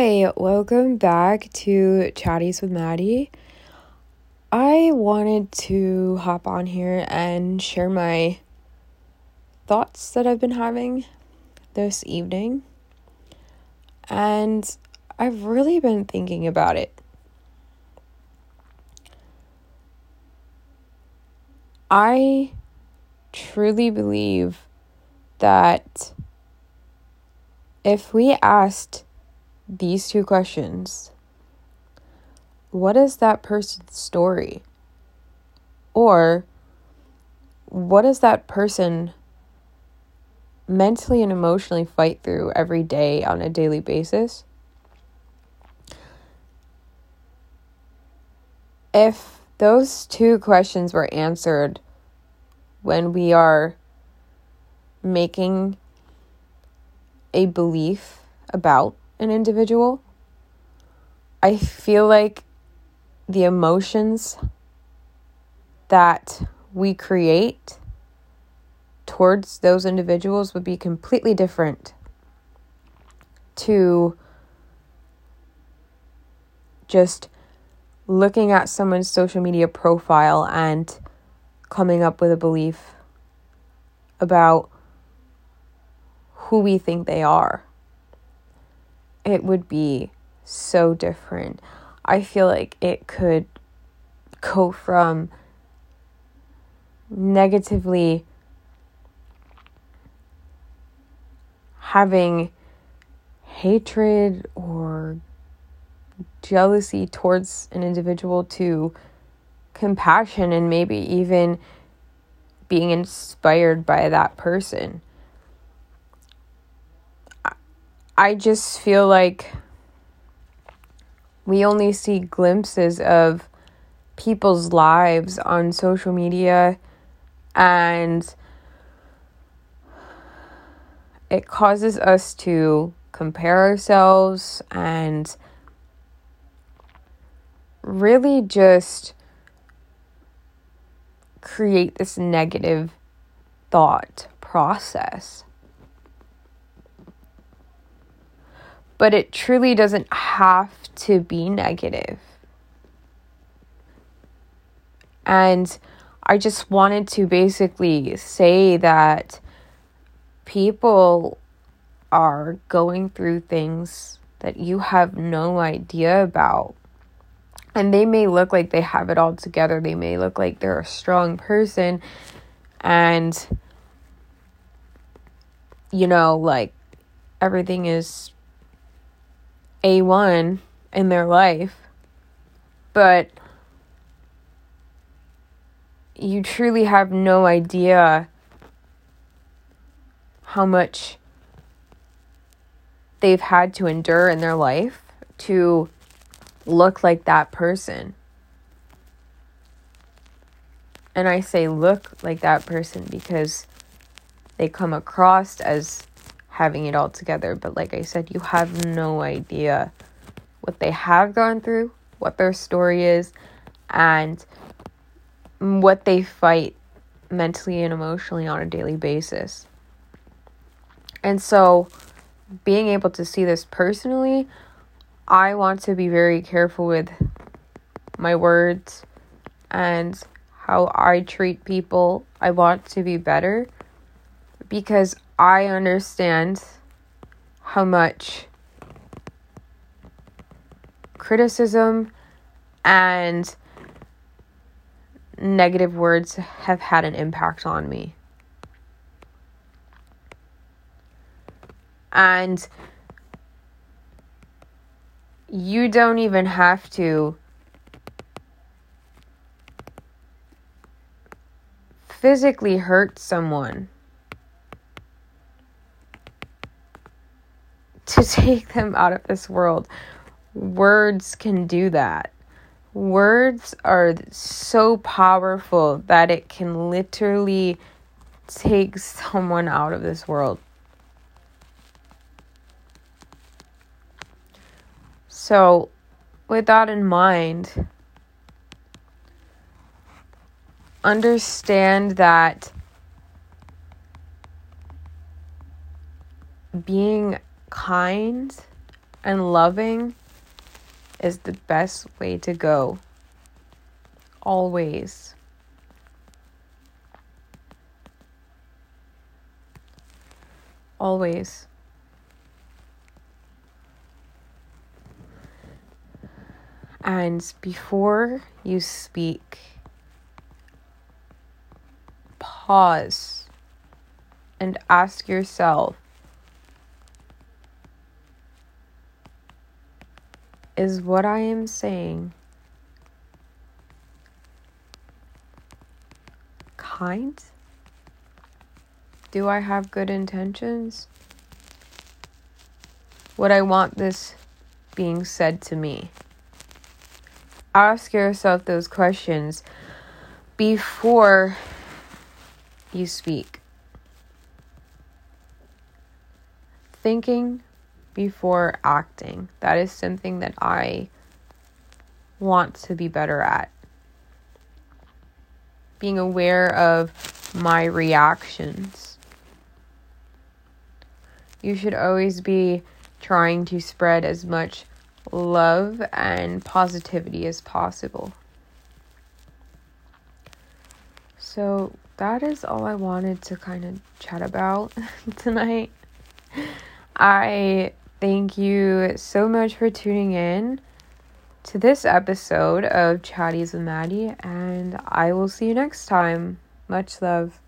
Hi, welcome back to Chatties with Maddie. I wanted to hop on here and share my thoughts that I've been having this evening. And I've really been thinking about it. I truly believe that if we asked these two questions What is that person's story? Or what does that person mentally and emotionally fight through every day on a daily basis? If those two questions were answered when we are making a belief about an individual, I feel like the emotions that we create towards those individuals would be completely different to just looking at someone's social media profile and coming up with a belief about who we think they are. It would be so different. I feel like it could go from negatively having hatred or jealousy towards an individual to compassion and maybe even being inspired by that person. I just feel like we only see glimpses of people's lives on social media and it causes us to compare ourselves and really just create this negative thought process. But it truly doesn't have to be negative. And I just wanted to basically say that people are going through things that you have no idea about. And they may look like they have it all together. They may look like they're a strong person. And, you know, like everything is a1 in their life, but you truly have no idea how much they've had to endure in their life to look like that person. And I say look like that person because they come across as having it all together. But like I said, you have no idea what they have gone through, what their story is, and what they fight mentally and emotionally on a daily basis. And so, being able to see this personally, I want to be very careful with my words and how I treat people. I want to be better because I understand how much criticism and negative words have had an impact on me. And you don't even have to physically hurt someone take them out of this world. Words can do that. Words are so powerful that it can literally take someone out of this world. So, with that in mind, understand that being kind And loving is the best way to go. Always. Always. And before you speak, pause and ask yourself Is what I am saying kind? Do I have good intentions? Would I want this being said to me? Ask yourself those questions before you speak. Thinking before acting. That is something that I want to be better at. Being aware of my reactions. You should always be trying to spread as much love and positivity as possible. So, that is all I wanted to kind of chat about tonight. I thank you so much for tuning in to this episode of Chatties with Maddie, and I will see you next time. Much love.